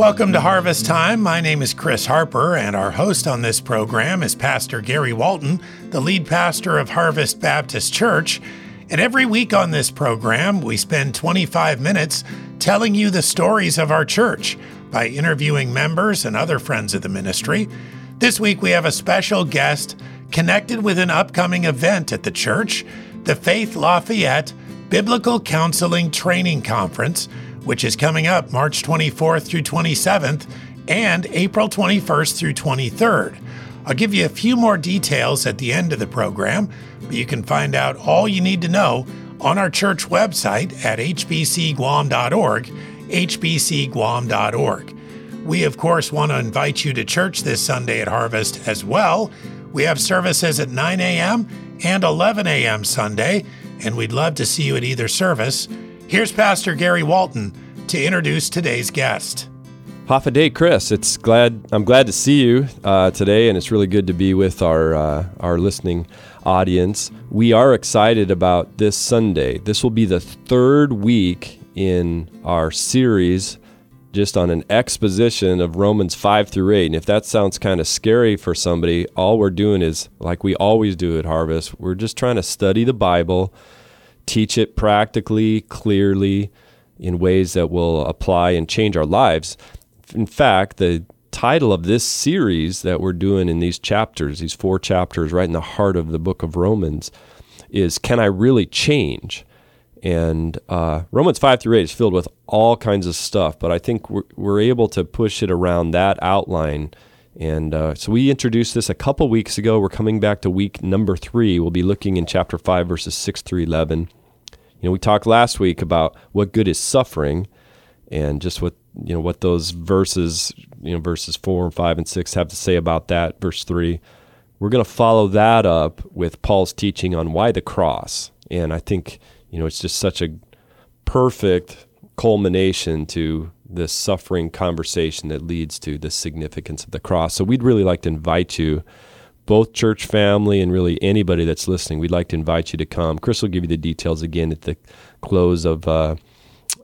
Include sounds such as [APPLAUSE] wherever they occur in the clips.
Welcome to Harvest Time. My name is Chris Harper, and our host on this program is Pastor Gary Walton, the lead pastor of Harvest Baptist Church. And every week on this program, we spend 25 minutes telling you the stories of our church by interviewing members and other friends of the ministry. This week, we have a special guest connected with an upcoming event at the church, the Faith Lafayette Biblical Counseling Training Conference which is coming up March 24th through 27th and April 21st through 23rd. I'll give you a few more details at the end of the program, but you can find out all you need to know on our church website at hbcguam.org, hbcguam.org. We, of course, want to invite you to church this Sunday at Harvest as well. We have services at 9 a.m. and 11 a.m. Sunday, and we'd love to see you at either service. Here's Pastor Gary Walton to introduce today's guest. Hafa Adai, Chris. It's glad I'm glad to see you uh, today, and it's really good to be with our uh, our listening audience. We are excited about this Sunday. This will be the third week in our series just on an exposition of Romans 5 through 8. And if that sounds kind of scary for somebody, all we're doing is like we always do at Harvest, we're just trying to study the Bible teach it practically, clearly, in ways that will apply and change our lives. In fact, the title of this series that we're doing in these chapters, these four chapters right in the heart of the book of Romans, is Can I Really Change? And uh, Romans 5 through 8 is filled with all kinds of stuff, but I think we're, we're able to push it around that outline. And uh, so we introduced this a couple weeks ago. We're coming back to week number three. We'll be looking in chapter 5, verses 6 through 11. You know, we talked last week about what good is suffering and just what, you know, what those verses, you know, verses 4 and 5 and 6 have to say about that, verse 3. We're going to follow that up with Paul's teaching on why the cross. And I think, you know, it's just such a perfect culmination to this suffering conversation that leads to the significance of the cross. So we'd really like to invite you both church family and really anybody that's listening, we'd like to invite you to come. Chris will give you the details again at the close of uh,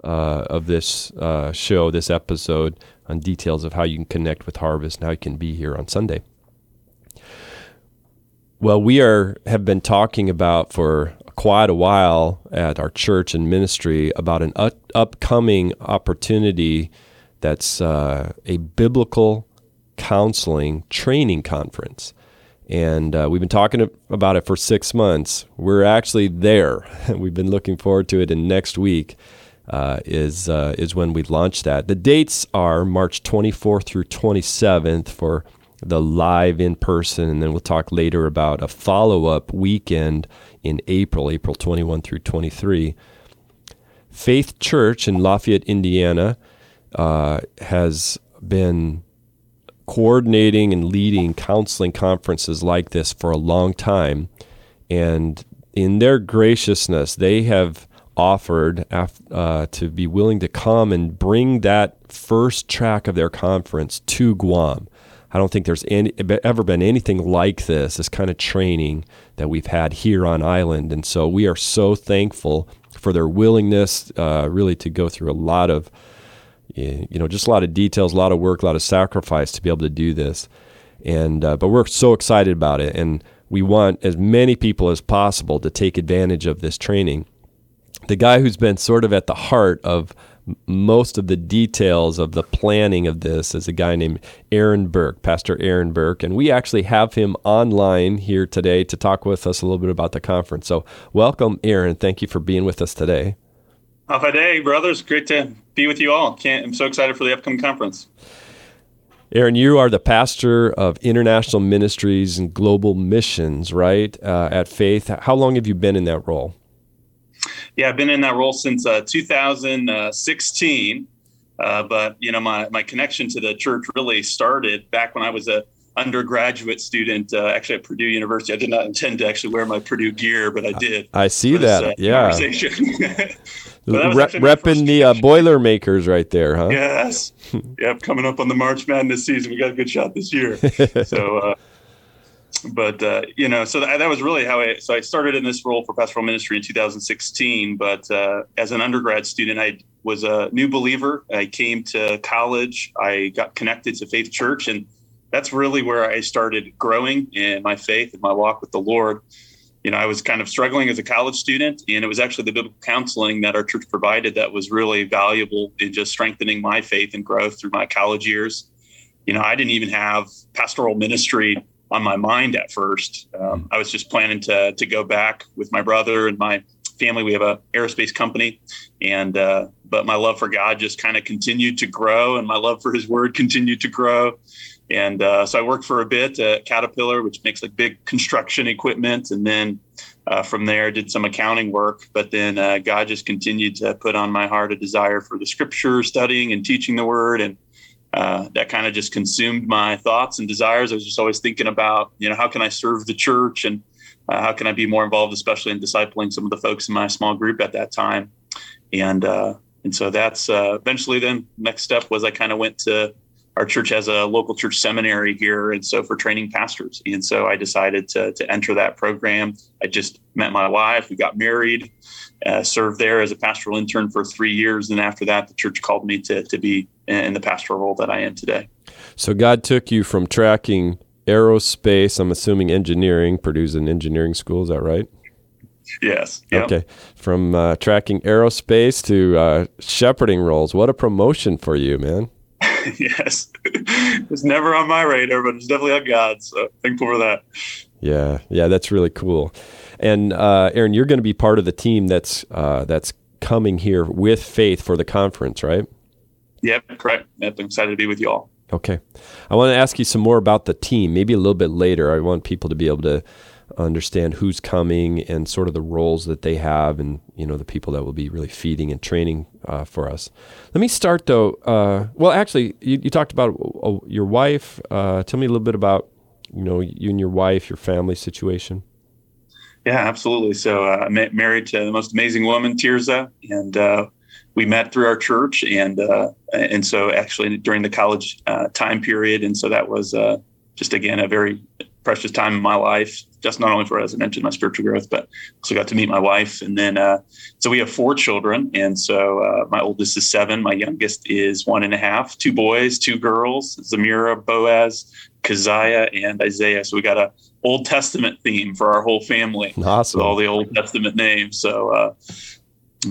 uh, of this uh, show, this episode, on details of how you can connect with Harvest and how you can be here on Sunday. Well, we are have been talking about for quite a while at our church and ministry about an upcoming opportunity that's uh, a biblical counseling training conference and uh, we've been talking about it for six months. We're actually there. [LAUGHS] we've been looking forward to it, and next week uh, is uh, is when we launch that. The dates are March 24th through 27th for the live in person, and then we'll talk later about a follow up weekend in April, April 21 through 23. Faith Church in Lafayette, Indiana, uh, has been coordinating and leading counseling conferences like this for a long time. And in their graciousness, they have offered uh, to be willing to come and bring that first track of their conference to Guam. I don't think there's any, ever been anything like this, this kind of training that we've had here on island. And so we are so thankful for their willingness, uh, really, to go through a lot of you know, just a lot of details, a lot of work, a lot of sacrifice to be able to do this. And uh, but we're so excited about it, and we want as many people as possible to take advantage of this training. The guy who's been sort of at the heart of most of the details of the planning of this is a guy named Aaron Burke, Pastor Aaron Burke, and we actually have him online here today to talk with us a little bit about the conference. So, welcome, Aaron. Thank you for being with us today. Hafa Adai, brothers. Great to be with you all. Can't, I'm so excited for the upcoming conference. Aaron, you are the pastor of international ministries and global missions, right? Uh, at Faith. How long have you been in that role? Yeah, I've been in that role since uh, 2016. Uh, but you know, my my connection to the church really started back when I was a undergraduate student, uh, actually at Purdue University. I did not intend to actually wear my Purdue gear, but I did. I see that. This, uh, yeah. [LAUGHS] Re- repping the uh, Boilermakers right there, huh? Yes. [LAUGHS] yep. Coming up on the March Madness season, we got a good shot this year. [LAUGHS] so, uh, but uh, you know, so that, that, was really how I. So I started in this role for pastoral ministry in 2016. But uh, as an undergrad student, I was a new believer. I came to college. I got connected to Faith Church, and that's really where I started growing in my faith and my walk with the Lord. You know, I was kind of struggling as a college student, and it was actually the biblical counseling that our church provided that was really valuable in just strengthening my faith and growth through my college years. You know, I didn't even have pastoral ministry on my mind at first. Um, I was just planning to to go back with my brother and my family. We have a aerospace company, and uh, but my love for God just kind of continued to grow, and my love for His Word [LAUGHS] continued to grow. And uh, so I worked for a bit at Caterpillar, which makes like big construction equipment, and then uh, from there did some accounting work. But then uh, God just continued to put on my heart a desire for the Scripture, studying and teaching the Word, and uh, that kind of just consumed my thoughts and desires. I was just always thinking about, you know, how can I serve the church and uh, how can I be more involved, especially in discipling some of the folks in my small group at that time. And uh, and so that's uh, eventually then next step was I kind of went to our church has a local church seminary here, and so for training pastors. And so I decided to to enter that program. I just met my wife. We got married. Uh, served there as a pastoral intern for three years, and after that, the church called me to to be in the pastoral role that I am today. So God took you from tracking aerospace, I'm assuming engineering, Purdue's an engineering school, is that right? Yes. Yep. Okay. From uh, tracking aerospace to uh, shepherding roles. What a promotion for you, man. [LAUGHS] yes. it's never on my radar, but it's definitely on God's. So thankful for that. Yeah. Yeah. That's really cool. And uh, Aaron, you're going to be part of the team that's uh, that's coming here with Faith for the conference, right? Yep, correct. Yep, I'm excited to be with you all. Okay. I want to ask you some more about the team, maybe a little bit later. I want people to be able to understand who's coming and sort of the roles that they have and, you know, the people that will be really feeding and training uh, for us. Let me start, though. Uh, well, actually, you, you talked about uh, your wife. Uh, tell me a little bit about, you know, you and your wife, your family situation. Yeah, absolutely. So uh, I'm married to the most amazing woman, Tirza, and uh, we met through our church, and uh, and so actually during the college uh, time period, and so that was uh, just again a very precious time in my life. Just not only for as I mentioned my spiritual growth, but also got to meet my wife, and then uh, so we have four children, and so uh, my oldest is seven, my youngest is one and a half, two boys, two girls, Zamira, Boaz, Keziah, and Isaiah. So we got a Old Testament theme for our whole family. Awesome. With all the Old Testament names. So uh,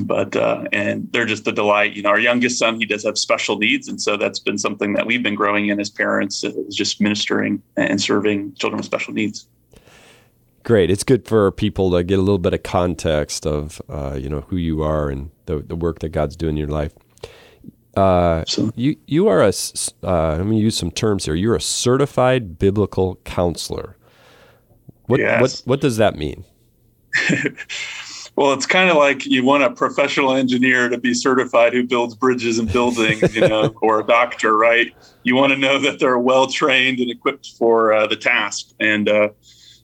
but uh, and they're just a delight. You know, our youngest son he does have special needs, and so that's been something that we've been growing in as parents, is just ministering and serving children with special needs. Great, it's good for people to get a little bit of context of uh, you know who you are and the the work that God's doing in your life. Uh, so, you you are a uh, let me use some terms here. You're a certified biblical counselor. What yes. what what does that mean? [LAUGHS] Well, it's kind of like you want a professional engineer to be certified who builds bridges and buildings, you know, [LAUGHS] or a doctor, right? You want to know that they're well trained and equipped for uh, the task. And, uh,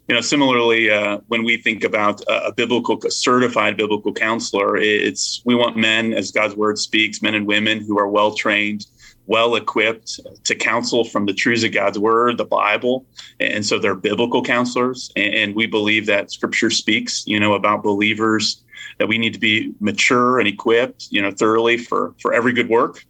you know, similarly, uh, when we think about a biblical, a certified biblical counselor, it's we want men, as God's word speaks, men and women who are well trained well equipped to counsel from the truths of God's word, the Bible. And so they're biblical counselors. And we believe that scripture speaks, you know, about believers that we need to be mature and equipped, you know, thoroughly for, for every good work.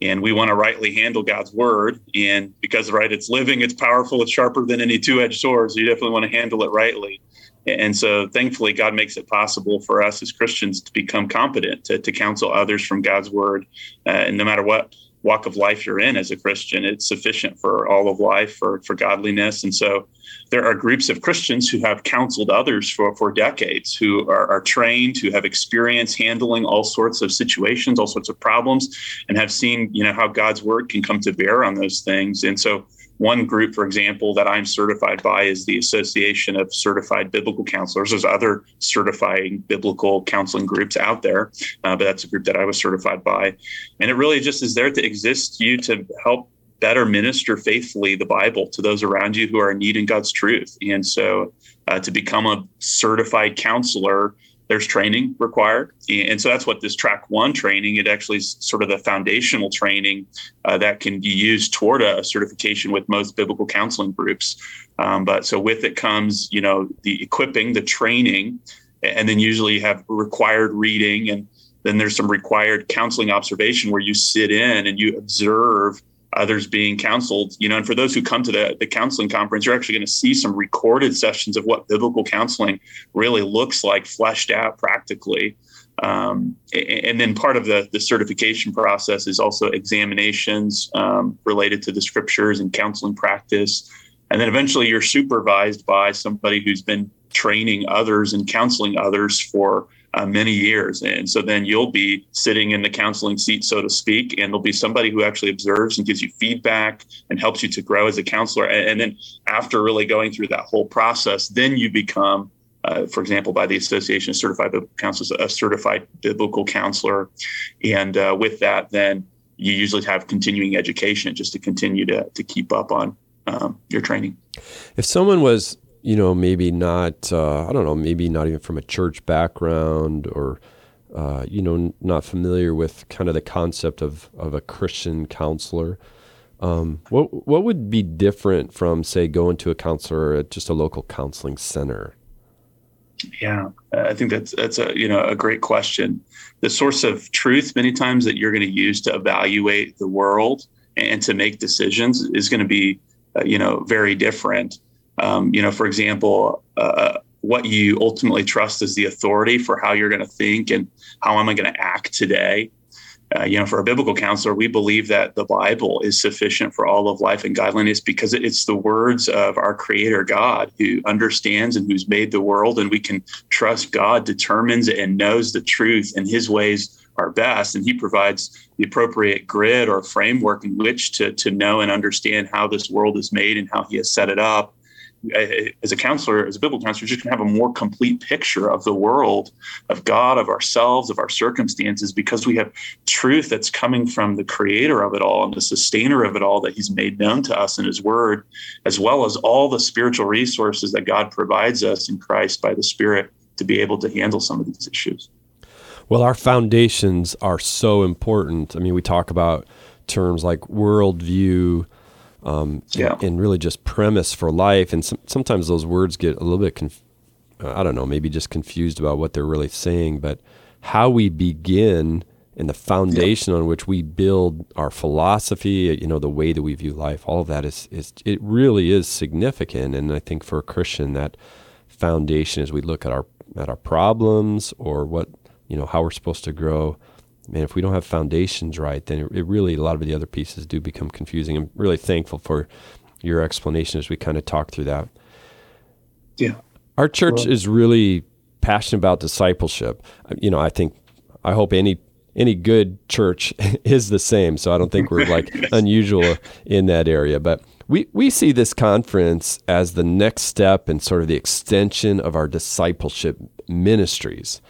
And we want to rightly handle God's word. And because, right, it's living, it's powerful, it's sharper than any two edged sword. So you definitely want to handle it rightly. And so, thankfully, God makes it possible for us as Christians to become competent to, to counsel others from God's word. Uh, and no matter what walk of life you're in as a Christian. It's sufficient for all of life, for, for godliness. And so there are groups of Christians who have counseled others for, for decades, who are, are trained, who have experience handling all sorts of situations, all sorts of problems, and have seen, you know, how God's word can come to bear on those things. And so one group, for example, that I'm certified by is the Association of Certified Biblical Counselors. There's other certifying biblical counseling groups out there, uh, but that's a group that I was certified by. And it really just is there to exist you to help better minister faithfully the Bible to those around you who are in need in God's truth. And so uh, to become a certified counselor there's training required. And so that's what this track one training, it actually is sort of the foundational training uh, that can be used toward a certification with most biblical counseling groups. Um, but so with it comes, you know, the equipping, the training, and then usually you have required reading and then there's some required counseling observation where you sit in and you observe others being counseled you know and for those who come to the, the counseling conference you're actually going to see some recorded sessions of what biblical counseling really looks like fleshed out practically. Um, and then part of the, the certification process is also examinations um, related to the scriptures and counseling practice. And then eventually you're supervised by somebody who's been training others and counseling others for uh, many years. And so then you'll be sitting in the counseling seat, so to speak, and there'll be somebody who actually observes and gives you feedback and helps you to grow as a counselor. And, and then after really going through that whole process, then you become uh, for example, by the Association of Certified Biblical Counselors, a certified biblical counselor. And uh, with that, then you usually have continuing education just to continue to, to keep up on um, your training. If someone was you know, maybe not, uh, I don't know, maybe not even from a church background or, uh, you know, not familiar with kind of the concept of, of a Christian counselor. Um, what what would be different from, say, going to a counselor at just a local counseling center? Yeah, I think that's that's a you know a great question. The source of truth many times that you're going to use to evaluate the world and to make decisions is going to be uh, you know very different um, you know, for example, uh, what you ultimately trust is the authority for how you're going to think and how am I going to act today. Uh, you know, for a biblical counselor, we believe that the Bible is sufficient for all of life and godliness because it's the words of our Creator God who understands and who's made the world, and we can trust God determines and knows the truth, and His ways are best, and He provides the appropriate grid or framework in which to to know and understand how this world is made and how He has set it up as a counselor, as a biblical counselor, just can have a more complete picture of the world, of God, of ourselves, of our circumstances, because we have truth that's coming from the creator of it all and the sustainer of it all that he's made known to us in his word, as well as all the spiritual resources that God provides us in Christ by the Spirit to be able to handle some of these issues. Well, our foundations are so important. I mean, we talk about terms like worldview, um, yeah. and, and, really just premise for life. And some, sometimes those words get a little bit, conf- I don't know, maybe just confused about what they're really saying. But how we begin and the foundation yeah. on which we build our philosophy, you know, the way that we view life, all of that is, is it really is significant. And I think for a Christian, that foundation as we look at our at our problems or what you know how we're supposed to grow man, if we don't have foundations right, then it, it, really, a lot of the other pieces do become confusing. I'm really thankful for your explanation as we kind of talk through that. Yeah. Our church well, is really passionate about discipleship. You know, I think, I hope any any good church [LAUGHS] is the same. So I don't think we're like [LAUGHS] unusual in that area. But we, we see this conference as the next step and sort of the extension of our discipleship ministries.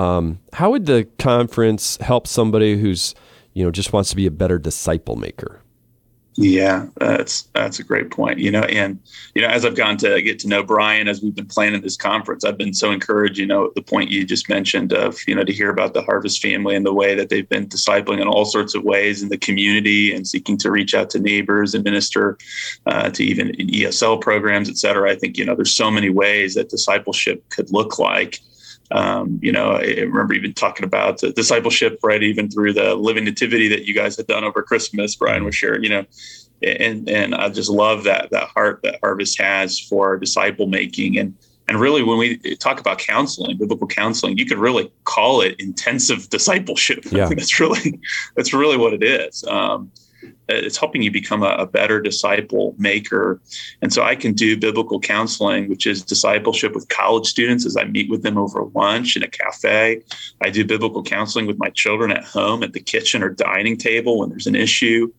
Um, how would the conference help somebody who's, you know, just wants to be a better disciple maker? Yeah, that's that's a great point. You know, and you know, as I've gone to get to know Brian as we've been planning this conference, I've been so encouraged. You know, the point you just mentioned of you know to hear about the Harvest family and the way that they've been discipling in all sorts of ways in the community and seeking to reach out to neighbors and minister uh, to even ESL programs, et cetera. I think you know there's so many ways that discipleship could look like. Um, you know, I remember even talking about discipleship, right? Even through the living nativity that you guys had done over Christmas, Brian was sharing, you know, and and I just love that that heart that Harvest has for disciple making and and really when we talk about counseling, biblical counseling, you could really call it intensive discipleship. [LAUGHS] Yeah. that's really that's really what it is. Um, it's helping you become a, a, better disciple maker. And so I can do biblical counseling, which is discipleship with college students as I meet with them over lunch in a cafe. I do biblical counseling with my children at home at the kitchen or dining table when there's an issue.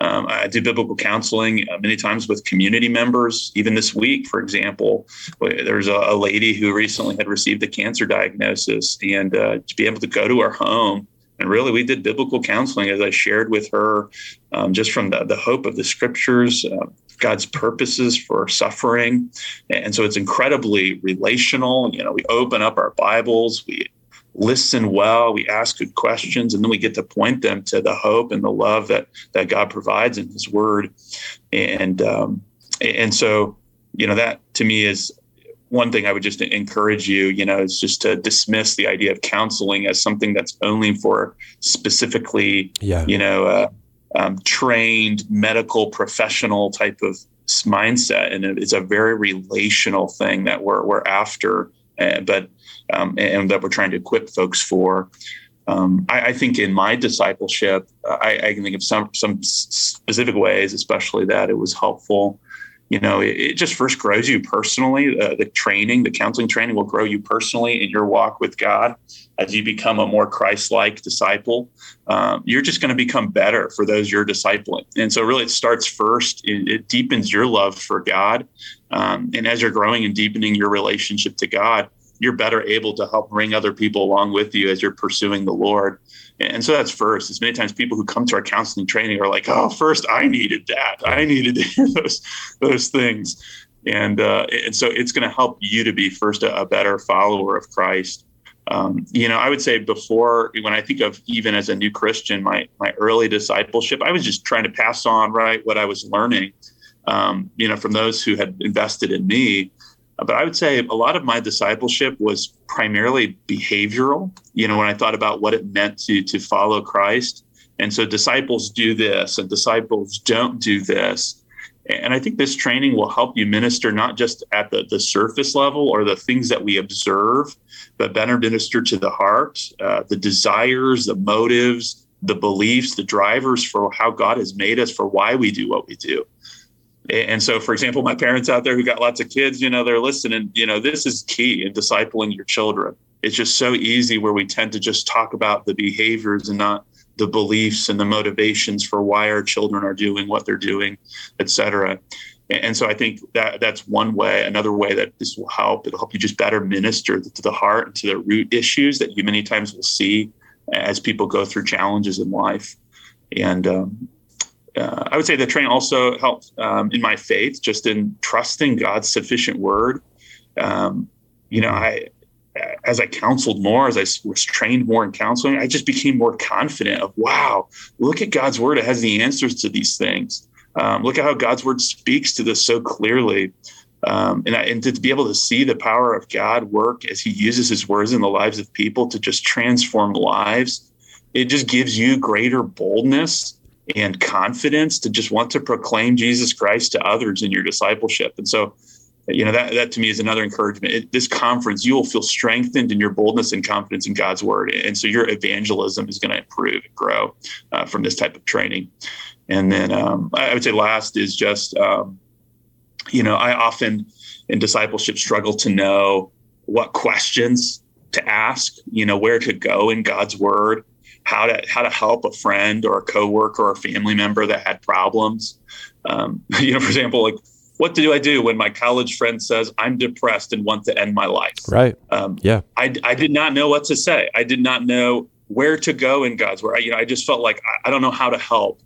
Um, I do biblical counseling uh, many times with community members. Even this week, for example, there's a, a lady who recently had received a cancer diagnosis, and uh, to be able to go to her home and really, we did biblical counseling as I shared with her, um, just from the, the hope of the scriptures, uh, God's purposes for suffering. And so it's incredibly relational. You know, we open up our Bibles, we listen well, we ask good questions, and then we get to point them to the hope and the love that that God provides in His Word. And um, and so, you know, that to me is one thing I would just encourage you, you know, is just to dismiss the idea of counseling as something that's only for specifically, yeah. you know, uh, um, trained medical professional type of mindset, and it's a very relational thing that we're we're after, uh, but um, and that we're trying to equip folks for. Um, I, I, think in my discipleship, uh, I, I, can think of some some specific ways, especially that it was helpful you know it, it, just first grows you personally. Uh, the training the counseling training will grow you personally in your walk with god. As you become a more christ-like disciple um, you're just going to become better for those you're discipling. And so really it starts first it, it deepens your love for god. Um, and as you're growing and deepening your relationship to god you're better able to help bring other people along with you as you're pursuing the lord and so that's first. As many times people who come to our counseling training are like, "Oh, first I needed that. I needed [LAUGHS] those those things," and uh, and so it's going to help you to be first a, a better follower of Christ. Um, you know, I would say before when I think of even as a new Christian, my my early discipleship, I was just trying to pass on right what I was learning, um, you know, from those who had invested in me. But I would say a lot of my discipleship was primarily behavioral. You know, when I thought about what it meant to to follow Christ, and so disciples do this, and disciples don't do this. And I think this training will help you minister not just at the, the surface level or the things that we observe, but better minister to the heart, uh, the desires, the motives, the beliefs, the drivers for how God has made us, for why we do what we do. And so, for example, my parents out there who got lots of kids, you know, they're listening. You know, this is key in discipling your children. It's just so easy where we tend to just talk about the behaviors and not the beliefs and the motivations for why our children are doing what they're doing, et cetera. And so I think that that's one way. Another way that this will help, it'll help you just better minister to the heart and to the root issues that you many times will see as people go through challenges in life. And um, uh, I would say the training also helped um, in my faith, just in trusting God's sufficient word. Um, you know, I as I counseled more, as I was trained more in counseling, I just became more confident of, wow, look at God's word. It has the answers to these things. Um, look at how God's word speaks to this so clearly. Um, and, I, and to be able to see the power of God work as he uses his words in the lives of people to just transform lives, it just gives you greater boldness and confidence to just want to proclaim Jesus Christ to others in your discipleship. And so, you know, that, that to me is another encouragement. It, this conference, you will feel strengthened in your boldness and confidence in God's word. And so your evangelism is going to improve and grow uh, from this type of training. And then um, I would say last is just, um, you know, I often in discipleship struggle to know what questions to ask, you know, where to go in God's word how to how to help a friend or a coworker or a family member that had problems. Um, [LAUGHS] you know, for example, like what do I do when my college friend says I'm depressed and want to end my life? Right. Um, yeah. I, I did not know what to say. I did not know where to go in God's word. I, you know, I just felt like I, I don't know how to help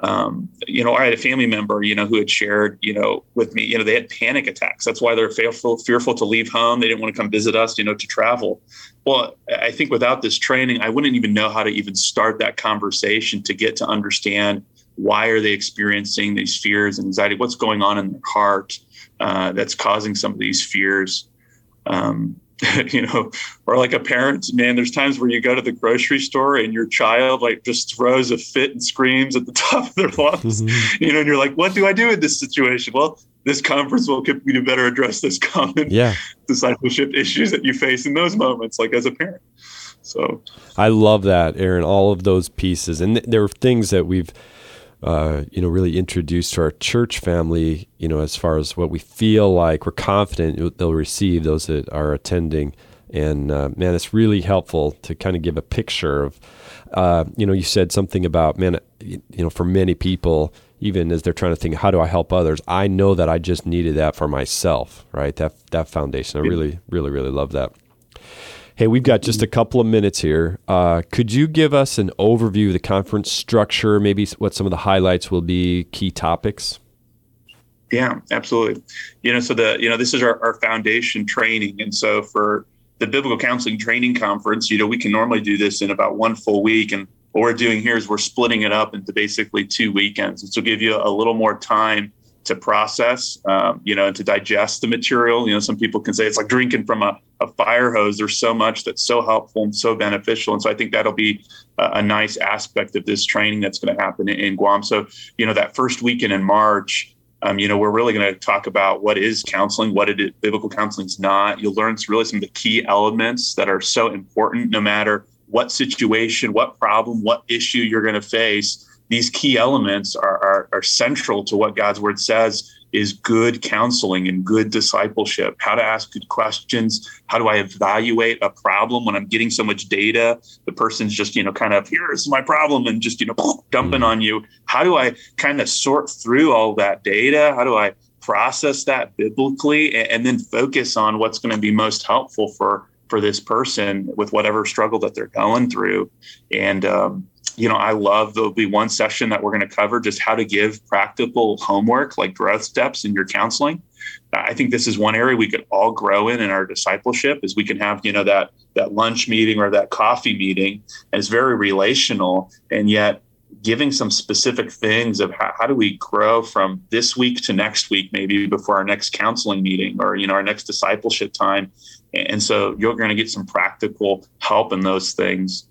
um, you know, I had a family member, you know, who had shared, you know, with me, you know, they had panic attacks. That's why they're fearful, fearful to leave home. They didn't want to come visit us, you know, to travel. Well, I think without this training, I wouldn't even know how to even start that conversation to get to understand why are they experiencing these fears and anxiety? What's going on in their heart uh, that's causing some of these fears? Um, [LAUGHS] you know, or like a parent, man, there's times where you go to the grocery store and your child like just throws a fit and screams at the [LAUGHS] top of their lungs, mm-hmm. you know, and you're like, what do I do in this situation? Well, this conference will help you to better address those [LAUGHS] common yeah. discipleship issues that you face in those moments, like as a parent. So I love that, Aaron, all of those pieces. And th- there are things that we've, uh, you know, really introduced to our church family, you know, as far as what we feel like we're confident they'll receive those that are attending. And uh, man, it's really helpful to kind of give a picture of, uh, you know, you said something about, man, you know, for many people, even as they're trying to think, how do I help others? I know that I just needed that for myself, right? That that foundation. I really, really, really love that. Hey, we've got just a couple of minutes here. Uh, could you give us an overview of the conference structure, maybe what some of the highlights will be, key topics? Yeah, absolutely. You know, so the you know this is our, our foundation training, and so for the biblical counseling training conference, you know, we can normally do this in about one full week, and what we're doing here is we're splitting it up into basically two weekends, which will give you a little more time to process, um, you know, and to digest the material. You know, some people can say it's like drinking from a, a fire hose. There's so much that's so helpful and so beneficial. And so I think that'll be a, a nice aspect of this training that's going to happen in, in, Guam. So, you know, that first weekend in March, um, you know, we're really going to talk about what is counseling, what it is, biblical counseling is not. You'll learn really some of the key elements that are so important no matter what situation, what problem, what issue you're going to face these key elements are, are, are central to what God's word says is good counseling and good discipleship. How to ask good questions. How do I evaluate a problem when I'm getting so much data? The person's just, you know, kind of, here's my problem and just, you know, dumping mm-hmm. on you. How do I kind of sort through all that data? How do I process that biblically and, and then focus on what's going to be most helpful for for this person with whatever struggle that they're going through? And um, you know, I love there'll be one session that we're going to cover just how to give practical homework like growth steps in your counseling. I think this is one area we could all grow in in our discipleship is we can have, you know, that that lunch meeting or that coffee meeting is very relational and yet giving some specific things of how, how do we grow from this week to next week maybe before our next counseling meeting or you know our next discipleship time and so you're going to get some practical help in those things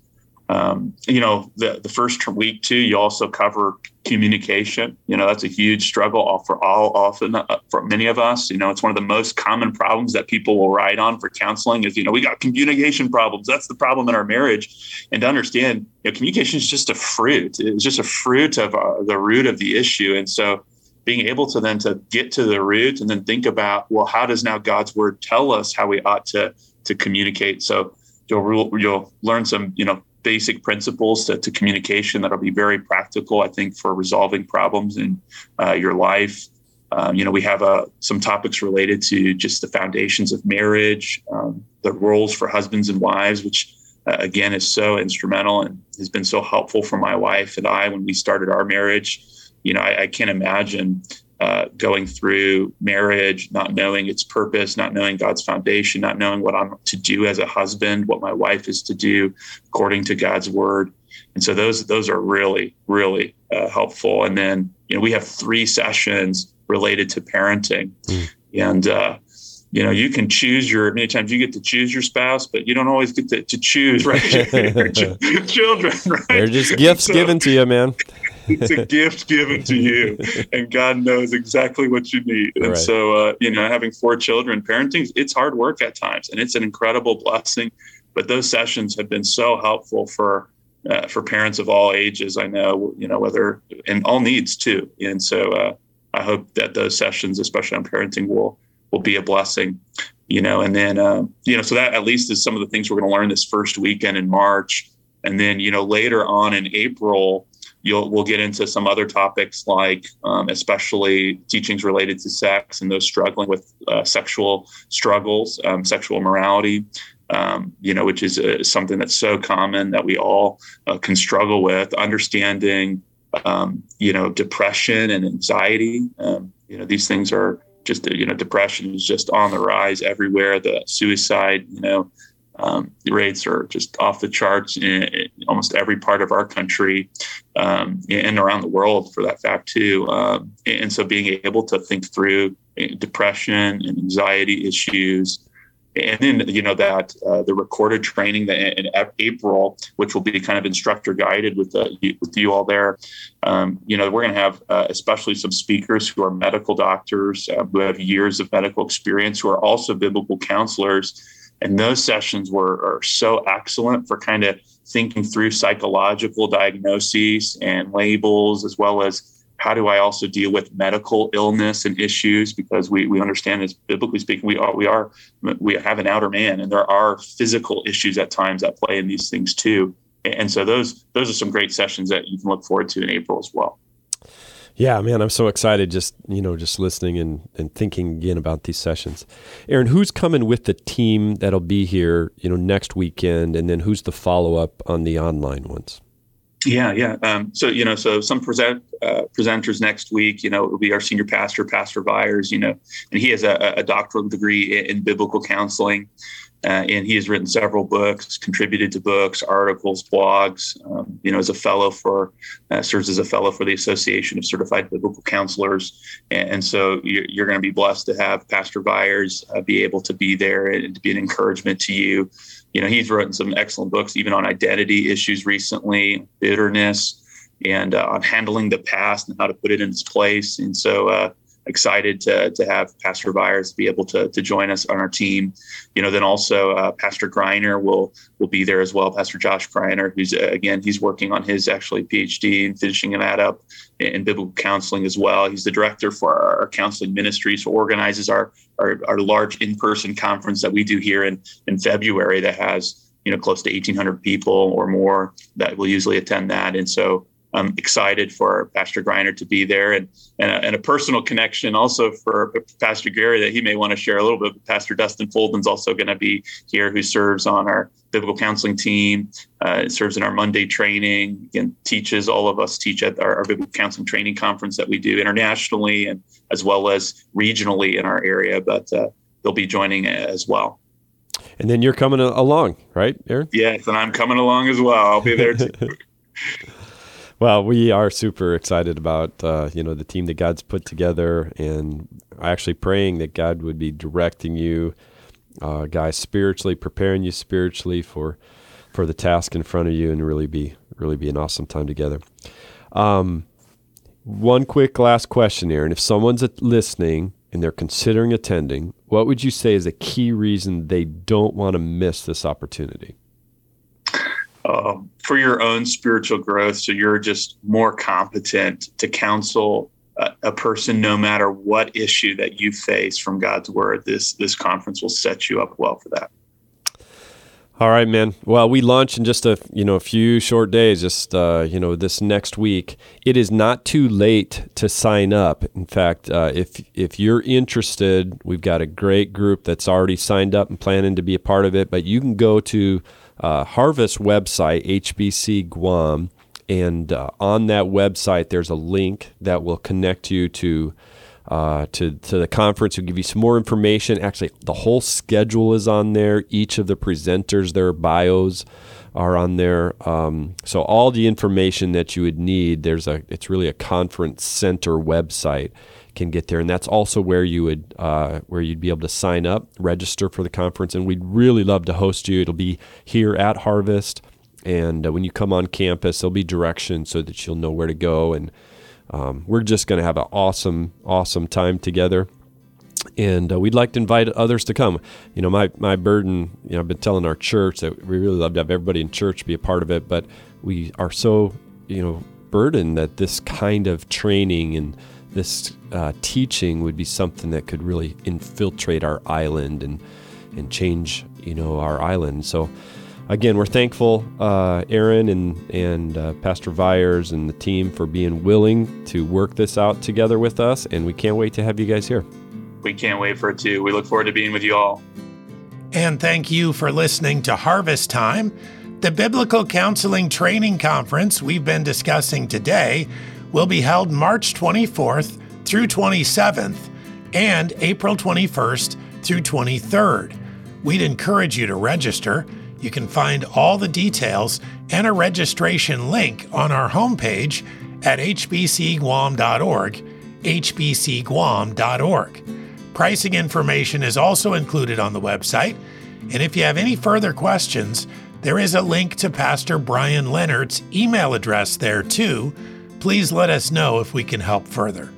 um, you know, the, the first week too, you also cover communication. You know, that's a huge struggle for all often uh, for many of us. You know, it's one of the most common problems that people will write on for counseling is, you know, we got communication problems. That's the problem in our marriage. And to understand, you know, communication is just a fruit. It's just a fruit of uh, the root of the issue. And so being able to then to get to the root and then think about, well, how does now God's word tell us how we ought to to communicate? So you'll you'll learn some, you know, basic principles to, to, communication that'll be very practical, I think, for resolving problems in uh, your life. Um, you know, we have uh, some topics related to just the foundations of marriage, um, the roles for husbands and wives, which uh, again is so instrumental and has been so helpful for my wife and I when we started our marriage. You know, I, I can't imagine uh, going through marriage, not knowing its purpose, not knowing God's foundation, not knowing what I'm to do as a husband, what my wife is to do according to God's word. And so those those are really really uh, helpful. And then you know we have three sessions related to parenting, mm. and uh, you know you can choose your many times you get to choose your spouse but you don't always get to, to choose right [LAUGHS] [LAUGHS] your children right they're just gifts so, given to you man it's a gift given to you and god knows exactly what you need. And right. so uh, you know having four children parenting it's hard work at times and it's an incredible blessing but those sessions have been so helpful for uh, for parents of all ages i know you know whether and all needs too. And so uh, i hope that those sessions especially on parenting will will be a blessing you know and then uh, you know so that at least is some of the things we're going to learn this first weekend in march. And then you know later on in april you'll we'll get into some other topics like um, especially teachings related to sex and those struggling with uh, sexual struggles um, sexual morality um, you know which is uh, something that's so common that we all uh, can struggle with understanding um, you know depression and anxiety. Um, you know these things are just you know depression is just on the rise everywhere. The suicide you know um, the rates are just off the charts in, almost every part of our country um, and around the world for that fact too. Um, and so being able to think through eh, depression and anxiety issues, and then you know that uh, the recorded training that in April, which will be kind of instructor guided with the, with you all there. Um, you know, we're going to have uh, especially some speakers who are medical doctors uh, who have years of medical experience, who are also biblical counselors and those sessions were are so excellent for kind of thinking through psychological diagnoses and labels, as well as how do I also deal with medical illness and issues? Because we, we understand as biblically speaking, we are we are we have an outer man, and there are physical issues at times that play in these things too. And so those those are some great sessions that you can look forward to in April as well. Yeah, man, I'm so excited just, you know, just listening and, and thinking again about these sessions. Aaron, who's coming with the team that'll be here, you know, next weekend? And then who's the follow up on the online ones? Yeah, yeah. Um, so, you know, so some present, uh, presenters next week, you know, it will be our senior pastor, Pastor Viars, you know, and he has a, a doctoral degree in, in biblical counseling. uh, and he has written several books, contributed to books, articles, blogs. Um, you know, as a fellow for uh, serves as a fellow for the Association of Certified Biblical Counselors, and, and so you're, you're going to be blessed to have Pastor Viars uh, be able to be there and to be an encouragement to you. You know, he's written some excellent books, even on identity issues recently, bitterness, and uh, on handling the past and how to put it in its place. And so uh, excited to, to have Pastor Viars be able to, to join us on our team. You know, then also uh, Pastor Greiner will will be there as well. Pastor Josh Greiner, who's uh, again he's working on his actually PhD and finishing that up in, in biblical counseling as well. He's the director for our, our counseling ministry, so organizes our, our our large in person conference that we do here in in February that has you know close to 1,800 people or more that will usually attend that, and so I'm excited for Pastor Greiner to be there and, and a, and, a, personal connection also for Pastor Gary that he may want to share a little bit. Pastor Dustin Folden's also going to be here, who serves on our biblical counseling team, uh, serves in our Monday training, and teaches all of us teach at our, our biblical counseling training conference that we do internationally and as well as regionally in our area. But uh, they'll be joining as well. And then you're coming along, right, Aaron? Yes, and I'm coming along as well. I'll be there too. [LAUGHS] Well, we are super excited about uh, you know the team that God's put together, and actually praying that God would be directing you, uh, guys, spiritually, preparing you spiritually for for the task in front of you, and really be really be an awesome time together. Um, one quick last question here, and if someone's listening and they're considering attending, what would you say is a key reason they don't want to miss this opportunity? um, for your own spiritual growth. So you're just more competent to counsel a, a, person no matter what issue that you face from God's word. This this conference will set you up well for that. All right, man. Well, we launch in just a you know a few short days. Just uh, you know this next week. It is not too late to sign up. In fact, uh, if if you're interested, we've got a great group that's already signed up and planning to be a part of it. But you can go to uh, Harvest website, HBC Guam, and uh, on that website there's a link that will connect you to uh, to to the conference. Will give you some more information. Actually, the whole schedule is on there. Each of the presenters, their bios are on there. Um, so all the information that you would need. There's a. It's really a conference center website can get there, and that's also where you would uh, where you'd be able to sign up, register for the conference, and we'd really love to host you. It'll be here at Harvest, and uh, when you come on campus, there'll be directions so that you'll know where to go, and um, we're just going to have an awesome, awesome time together. And uh, we'd like to invite others to come. You know, my, my burden, you know, I've been telling our church that we really love to have everybody in church be a part of it, but we are so, you know, burdened that this kind of training and this uh, teaching would be something that could really infiltrate our island and and change you know our island. So again, we're thankful, uh, Aaron and and uh, Pastor Viars and the team for being willing to work this out together with us, and we can't wait to have you guys here. We can't wait for it too. We look forward to being with you all. And thank you for listening to Harvest Time. The Biblical Counseling Training Conference we've been discussing today will be held March 24th through 27th and April 21st through 23rd. We'd encourage you to register. You can find all the details and a registration link on our homepage at hbcguam.org, hbcguam.org. Pricing information is also included on the website, and if you have any further questions, there is a link to Pastor Brian Leonard's email address there too please let us know if we can help further.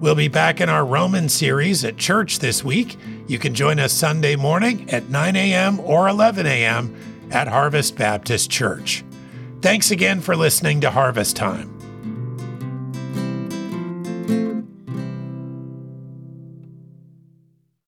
We'll be back in our Roman series at church this week. You can join us Sunday morning at 9 a.m. or 11 a.m. at Harvest Baptist Church. Thanks again for listening to Harvest Time.